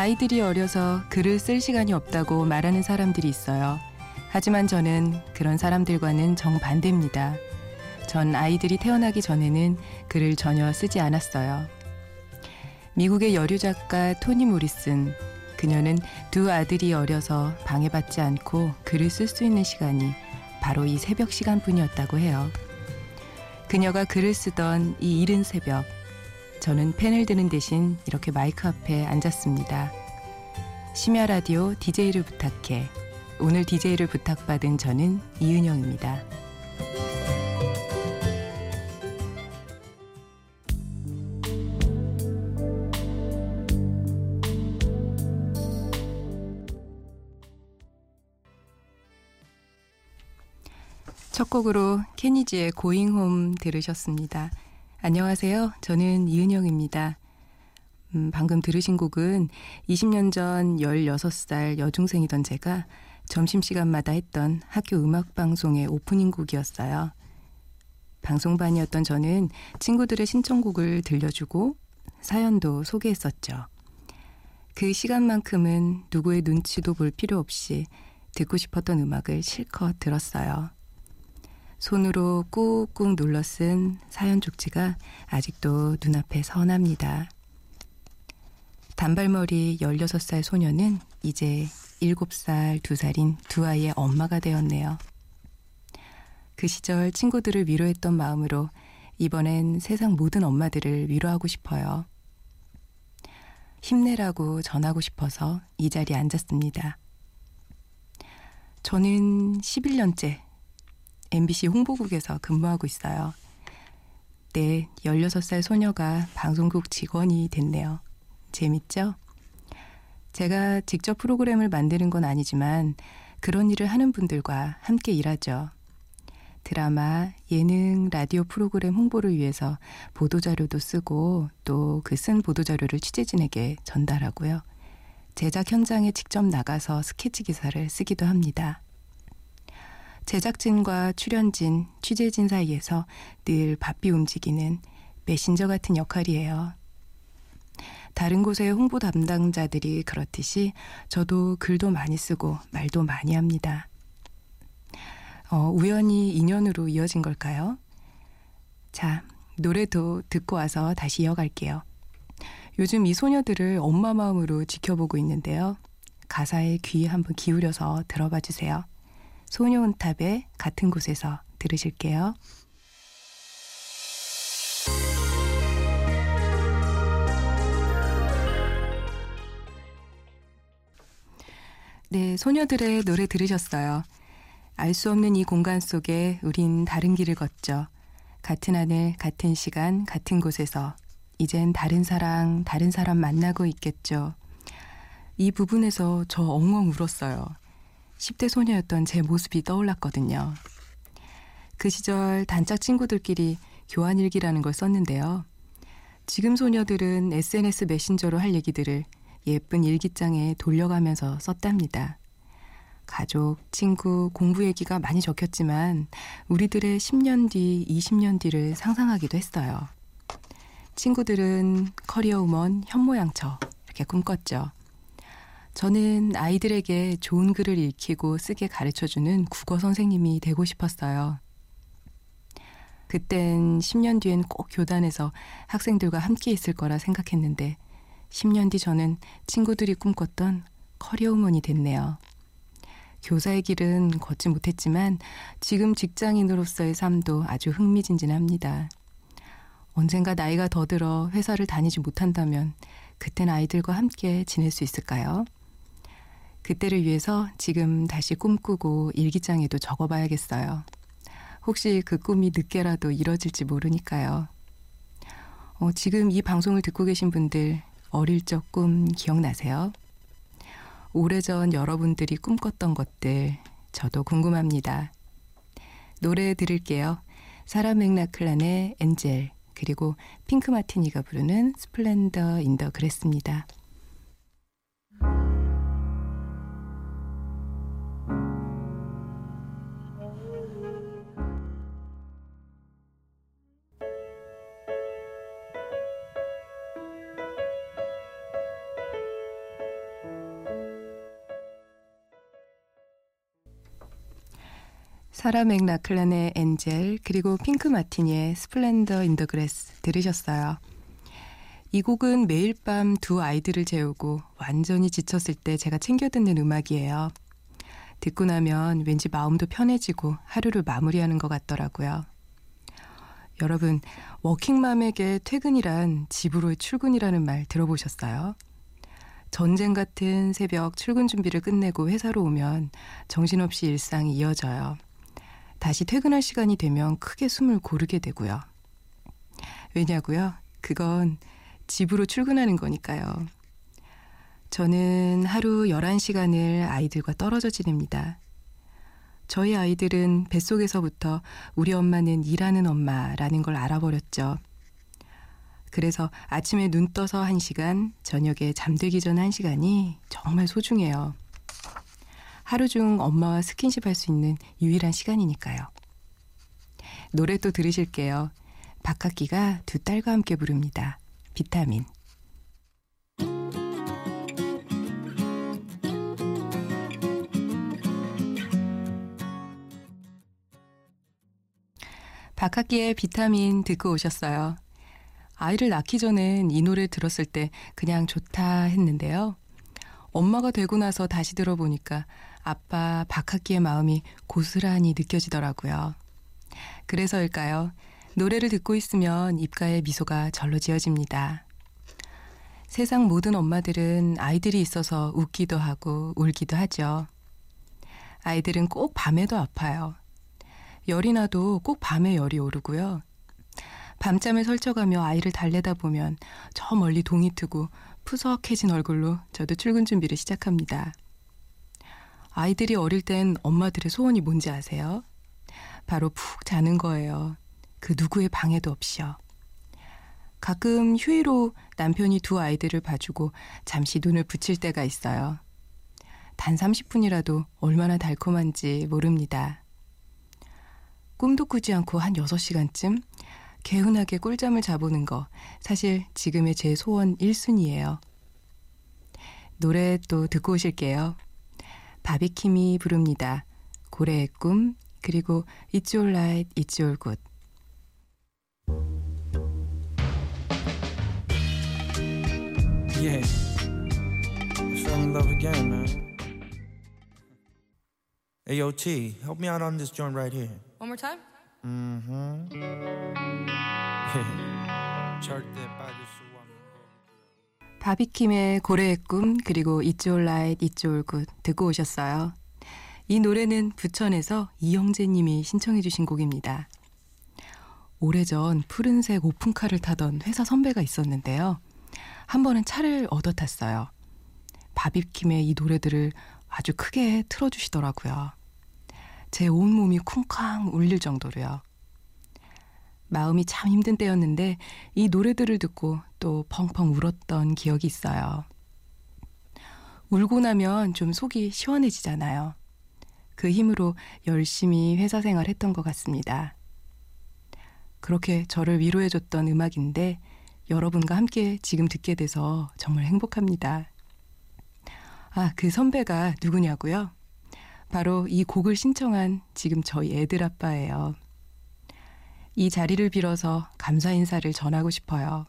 아이들이 어려서 글을 쓸 시간이 없다고 말하는 사람들이 있어요. 하지만 저는 그런 사람들과는 정반대입니다. 전 아이들이 태어나기 전에는 글을 전혀 쓰지 않았어요. 미국의 여류 작가 토니 모리슨. 그녀는 두 아들이 어려서 방해받지 않고 글을 쓸 수 있는 시간이 바로 이 새벽 시간뿐이었다고 해요. 그녀가 글을 쓰던 이 이른 새벽, 저는 펜을 드는 대신 이렇게 마이크 앞에 앉았습니다. 심야 라디오 DJ를 부탁해. 오늘 DJ를 부탁받은 저는 이은영입니다. 첫 곡으로 케니지의 고잉홈 들으셨습니다. 안녕하세요. 저는 이은영입니다. 음, 방금 들으신 곡은 20년 전 16살 여중생이던 제가 점심시간마다 했던 학교 음악방송의 오프닝 곡이었어요. 방송반이었던 저는 친구들의 신청곡을 들려주고 사연도 소개했었죠. 그 시간만큼은 누구의 눈치도 볼 필요 없이 듣고 싶었던 음악을 실컷 들었어요. 손으로 꾹꾹 눌러 쓴 사연 쪽지가 아직도 눈앞에 선합니다. 단발머리 16살 소녀는 이제 7살, 2살인 두 아이의 엄마가 되었네요. 그 시절 친구들을 위로했던 마음으로 이번엔 세상 모든 엄마들을 위로하고 싶어요. 힘내라고 전하고 싶어서 이 자리에 앉았습니다. 저는 11년째 MBC 홍보국에서 근무하고 있어요. 네, 16살 소녀가 방송국 직원이 됐네요. 재밌죠? 제가 직접 프로그램을 만드는 건 아니지만 그런 일을 하는 분들과 함께 일하죠. 드라마, 예능, 라디오 프로그램 홍보를 위해서 보도자료도 쓰고 또 그 쓴 보도자료를 취재진에게 전달하고요. 제작 현장에 직접 나가서 스케치 기사를 쓰기도 합니다. 제작진과 출연진, 취재진 사이에서 늘 바삐 움직이는 메신저 같은 역할이에요. 다른 곳의 홍보 담당자들이 그렇듯이 저도 글도 많이 쓰고 말도 많이 합니다. 어, 우연히 인연으로 이어진 걸까요? 자, 노래도 듣고 와서 다시 이어갈게요. 요즘 이 소녀들을 엄마 마음으로 지켜보고 있는데요. 가사에 귀 한번 기울여서 들어봐 주세요. 소녀온탑의 같은 곳에서 들으실게요. 네, 소녀들의 노래 들으셨어요. 알 수 없는 이 공간 속에 우린 다른 길을 걷죠. 같은 하늘, 같은 시간, 같은 곳에서 이젠 다른 사랑, 다른 사람 만나고 있겠죠. 이 부분에서 저 엉엉 울었어요. 10대 소녀였던 제 모습이 떠올랐거든요. 그 시절 단짝 친구들끼리 교환일기라는 걸 썼는데요. 지금 소녀들은 SNS 메신저로 할 얘기들을 예쁜 일기장에 돌려가면서 썼답니다. 가족, 친구, 공부 얘기가 많이 적혔지만 우리들의 10년 뒤, 20년 뒤를 상상하기도 했어요. 친구들은 커리어 우먼, 현모양처 이렇게 꿈꿨죠. 저는 아이들에게 좋은 글을 읽히고 쓰게 가르쳐주는 국어 선생님이 되고 싶었어요. 그땐 10년 뒤엔 꼭 교단에서 학생들과 함께 있을 거라 생각했는데 10년 뒤 저는 친구들이 꿈꿨던 커리어우먼이 됐네요. 교사의 길은 걷지 못했지만 지금 직장인으로서의 삶도 아주 흥미진진합니다. 언젠가 나이가 더 들어 회사를 다니지 못한다면 그땐 아이들과 함께 지낼 수 있을까요? 그때를 위해서 지금 다시 꿈꾸고 일기장에도 적어봐야겠어요. 혹시 그 꿈이 늦게라도 이뤄질지 모르니까요. 어, 지금 이 방송을 듣고 계신 분들 어릴 적 꿈 기억나세요? 오래전 여러분들이 꿈꿨던 것들 저도 궁금합니다. 노래 들을게요. 사라 맥락클란의 Angel 그리고 핑크 마티니가 부르는 Splendor in the Grass입니다. 사라 맥라클란의 Angel 그리고 핑크 마티니의 Splendor in the Grass 들으셨어요. 이 곡은 매일 밤 두 아이들을 재우고 완전히 지쳤을 때 제가 챙겨 듣는 음악이에요. 듣고 나면 왠지 마음도 편해지고 하루를 마무리하는 것 같더라고요. 여러분, 워킹맘에게 퇴근이란 집으로의 출근이라는 말 들어보셨어요? 전쟁 같은 새벽 출근 준비를 끝내고 회사로 오면 정신없이 일상이 이어져요. 다시 퇴근할 시간이 되면 크게 숨을 고르게 되고요. 왜냐고요? 그건 집으로 출근하는 거니까요. 저는 하루 11시간을 아이들과 떨어져 지냅니다. 저희 아이들은 뱃속에서부터 우리 엄마는 일하는 엄마라는 걸 알아버렸죠. 그래서 아침에 눈 떠서 1시간, 저녁에 잠들기 전 1시간이 정말 소중해요. 하루 중 엄마와 스킨십 할 수 있는 유일한 시간이니까요. 노래 또 들으실게요. 박학기가 두 딸과 함께 부릅니다. 비타민. 박학기의 비타민 듣고 오셨어요. 아이를 낳기 전엔 이 노래 들었을 때 그냥 좋다 했는데요. 엄마가 되고 나서 다시 들어보니까 아빠 박학기의 마음이 고스란히 느껴지더라고요. 그래서일까요? 노래를 듣고 있으면 입가에 미소가 절로 지어집니다. 세상 모든 엄마들은 아이들이 있어서 웃기도 하고 울기도 하죠. 아이들은 꼭 밤에도 아파요. 열이 나도 꼭 밤에 열이 오르고요. 밤잠을 설쳐가며 아이를 달래다 보면 저 멀리 동이 트고 푸석해진 얼굴로 저도 출근 준비를 시작합니다. 아이들이 어릴 땐 엄마들의 소원이 뭔지 아세요? 바로 푹 자는 거예요. 그 누구의 방해도 없이요. 가끔 휴의로 남편이 두 아이들을 봐주고 잠시 눈을 붙일 때가 있어요. 단 30분이라도 얼마나 달콤한지 모릅니다. 꿈도 꾸지 않고 한 6시간쯤 개운하게 꿀잠을 자보는 거 사실 지금의 제 소원 1순위예요. 노래 또 듣고 오실게요. 바비킴이 부릅니다. 고래의 꿈 그리고 It's All Right, It's All Good Yeah. I fell in love again, man. Hey, yo, T, help me out on this joint right here. One more time? Mm-hmm. 절대 빠질 수. 바비킴의 고래의 꿈 그리고 All Good 듣고 오셨어요. 이 노래는 부천에서 이영재 님이 신청해 주신 곡입니다. 오래전 푸른색 오픈카를 타던 회사 선배가 있었는데요. 한 번은 차를 얻어 탔어요. 바비킴의 이 노래들을 아주 크게 틀어주시더라고요. 제 온몸이 쿵쾅 울릴 정도로요. 마음이 참 힘든 때였는데 이 노래들을 듣고 또 펑펑 울었던 기억이 있어요. 울고 나면 좀 속이 시원해지잖아요. 그 힘으로 열심히 회사 생활 했던 것 같습니다. 그렇게 저를 위로해줬던 음악인데 여러분과 함께 지금 듣게 돼서 정말 행복합니다. 아, 그 선배가 누구냐고요? 바로 이 곡을 신청한 지금 저희 애들 아빠예요. 이 자리를 빌어서 감사 인사를 전하고 싶어요.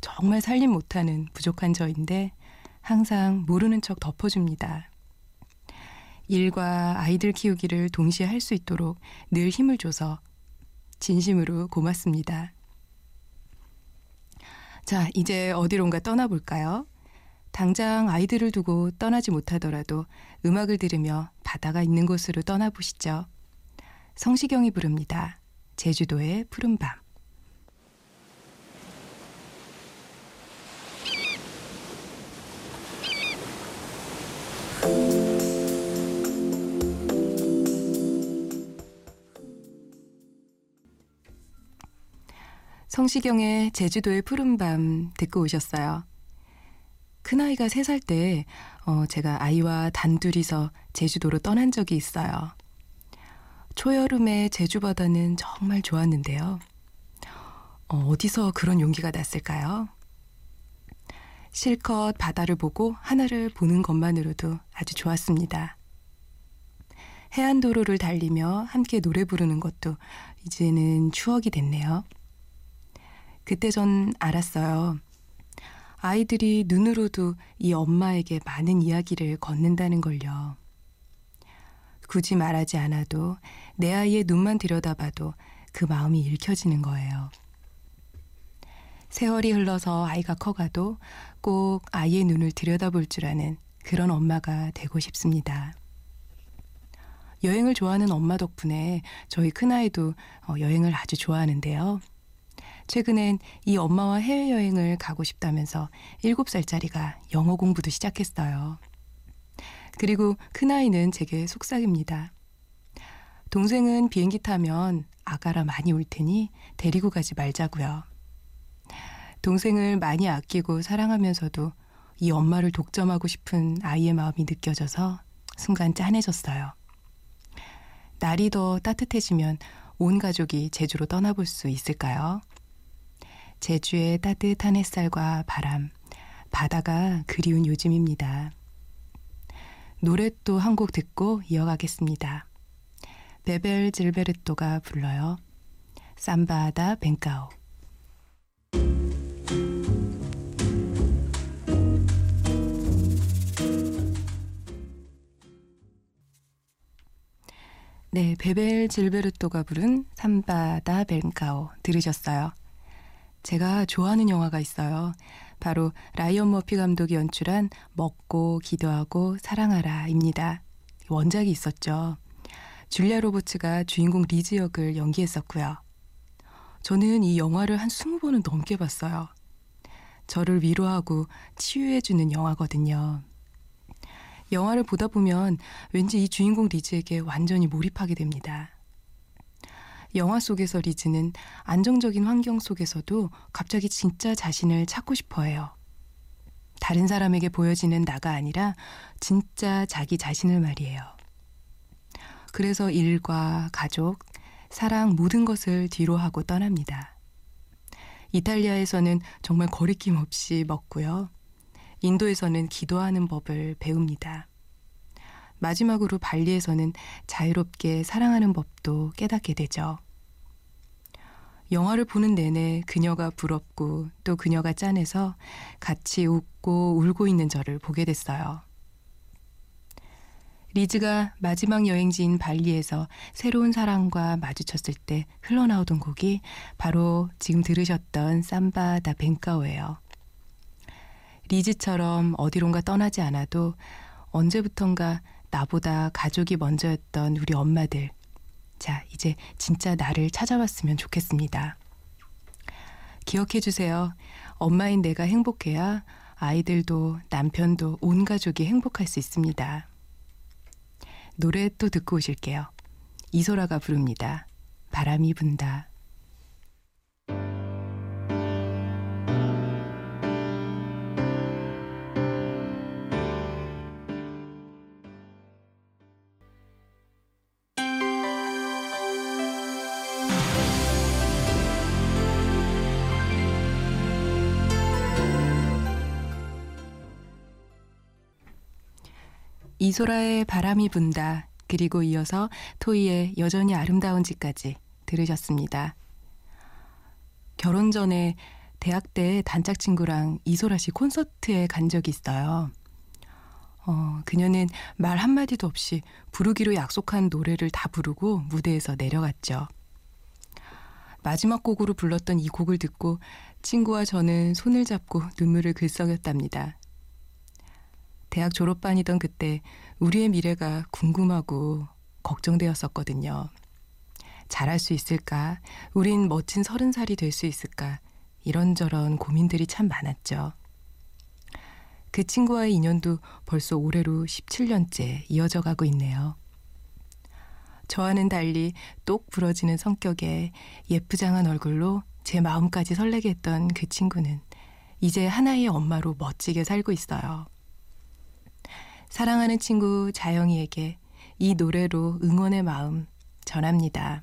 정말 살림 못하는 부족한 저인데 항상 모르는 척 덮어줍니다. 일과 아이들 키우기를 동시에 할 수 있도록 늘 힘을 줘서 진심으로 고맙습니다. 자, 이제 어디론가 떠나볼까요? 당장 아이들을 두고 떠나지 못하더라도 음악을 들으며 바다가 있는 곳으로 떠나보시죠. 성시경이 부릅니다. 제주도의 푸른밤. 성시경의 제주도의 푸른밤 듣고 오셨어요. 큰아이가 3살 때 어, 제가 아이와 단둘이서 제주도로 떠난 적이 있어요. 초여름의 제주 바다는 정말 좋았는데요. 어, 어디서 그런 용기가 났을까요? 실컷 바다를 보고 하늘을 보는 것만으로도 아주 좋았습니다. 해안도로를 달리며 함께 노래 부르는 것도 이제는 추억이 됐네요. 그때 전 알았어요. 아이들이 눈으로도 이 엄마에게 많은 이야기를 건넨다는 걸요. 굳이 말하지 않아도 내 아이의 눈만 들여다봐도 그 마음이 읽혀지는 거예요. 세월이 흘러서 아이가 커가도 꼭 아이의 눈을 들여다볼 줄 아는 그런 엄마가 되고 싶습니다. 여행을 좋아하는 엄마 덕분에 저희 큰아이도 어, 여행을 아주 좋아하는데요. 최근엔 이 엄마와 해외여행을 가고 싶다면서 7살짜리가 영어 공부도 시작했어요. 그리고 큰아이는 제게 속삭입니다. 동생은 비행기 타면 아가라 많이 올 테니 데리고 가지 말자고요. 동생을 많이 아끼고 사랑하면서도 이 엄마를 독점하고 싶은 아이의 마음이 느껴져서 순간 짠해졌어요. 날이 더 따뜻해지면 온 가족이 제주로 떠나볼 수 있을까요? 제주의 따뜻한 햇살과 바람, 바다가 그리운 요즘입니다. 노래 또 한 곡 듣고 이어가겠습니다. 베벨 질베르토가 불러요. 삼바다 벤카오. 네, 베벨 질베르토가 부른 Samba da Bênção 들으셨어요. 제가 좋아하는 영화가 있어요. 바로 라이언 머피 감독이 연출한 먹고 기도하고 사랑하라입니다. 원작이 있었죠. 줄리아 로버츠가 주인공 리즈 역을 연기했었고요. 저는 이 영화를 한 20번은 넘게 봤어요. 저를 위로하고 치유해주는 영화거든요. 영화를 보다 보면 왠지 이 주인공 리즈에게 완전히 몰입하게 됩니다. 영화 속에서 리즈는 안정적인 환경 속에서도 갑자기 진짜 자신을 찾고 싶어 해요. 다른 사람에게 보여지는 나가 아니라 진짜 자기 자신을 말이에요. 그래서 일과 가족, 사랑 모든 것을 뒤로 하고 떠납니다. 이탈리아에서는 정말 거리낌 없이 먹고요. 인도에서는 기도하는 법을 배웁니다. 마지막으로 발리에서는 자유롭게 사랑하는 법도 깨닫게 되죠. 영화를 보는 내내 그녀가 부럽고 또 그녀가 짠해서 같이 웃고 울고 있는 저를 보게 됐어요. 리즈가 마지막 여행지인 발리에서 새로운 사랑과 마주쳤을 때 흘러나오던 곡이 바로 지금 들으셨던 삼바 다 벤카오예요. 리즈처럼 어디론가 떠나지 않아도 언제부턴가 나보다 가족이 먼저였던 우리 엄마들. 자, 이제 진짜 나를 찾아왔으면 좋겠습니다. 기억해 주세요. 엄마인 내가 행복해야 아이들도 남편도 온 가족이 행복할 수 있습니다. 노래 또 듣고 오실게요. 이소라가 부릅니다. 바람이 분다. 이소라의 바람이 분다. 그리고 이어서 토이의 여전히 아름다운 집까지 들으셨습니다. 결혼 전에 대학 때 단짝 친구랑 이소라 씨 콘서트에 간 적이 있어요. 어, 그녀는 말 한마디도 없이 부르기로 약속한 노래를 다 부르고 무대에서 내려갔죠. 마지막 곡으로 불렀던 이 곡을 듣고 친구와 저는 손을 잡고 눈물을 글썽였답니다. 대학 졸업반이던 그때 우리의 미래가 궁금하고 걱정되었었거든요. 잘할 수 있을까? 우린 멋진 서른 살이 될 수 있을까? 이런저런 고민들이 참 많았죠. 그 친구와의 인연도 벌써 올해로 17년째 이어져 가고 있네요. 저와는 달리 똑 부러지는 성격에 예쁘장한 얼굴로 제 마음까지 설레게 했던 그 친구는 이제 하나의 엄마로 멋지게 살고 있어요. 사랑하는 친구 자영이에게 이 노래로 응원의 마음 전합니다.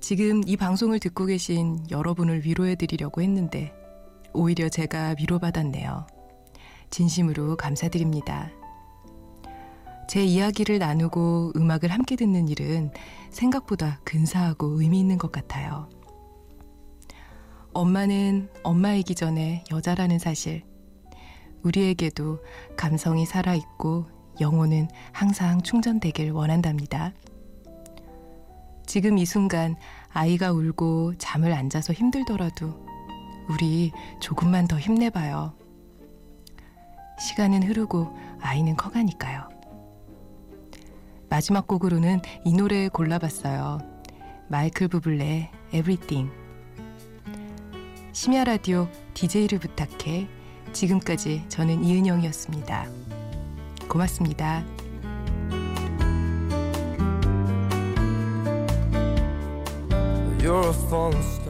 지금 이 방송을 듣고 계신 여러분을 위로해 드리려고 했는데 오히려 제가 위로받았네요. 진심으로 감사드립니다. 제 이야기를 나누고 음악을 함께 듣는 일은 생각보다 근사하고 의미 있는 것 같아요. 엄마는 엄마이기 전에 여자라는 사실. 우리에게도 감성이 살아있고 영혼은 항상 충전되길 원한답니다. 지금 이 순간 아이가 울고 잠을 안 자서 힘들더라도 우리 조금만 더 힘내봐요. 시간은 흐르고 아이는 커가니까요. 마지막 곡으로는 이 노래 골라봤어요. 마이클 부블레 Everything. 심야 라디오 DJ를 부탁해. 지금까지 저는 이은영이었습니다. 고맙습니다. You're a.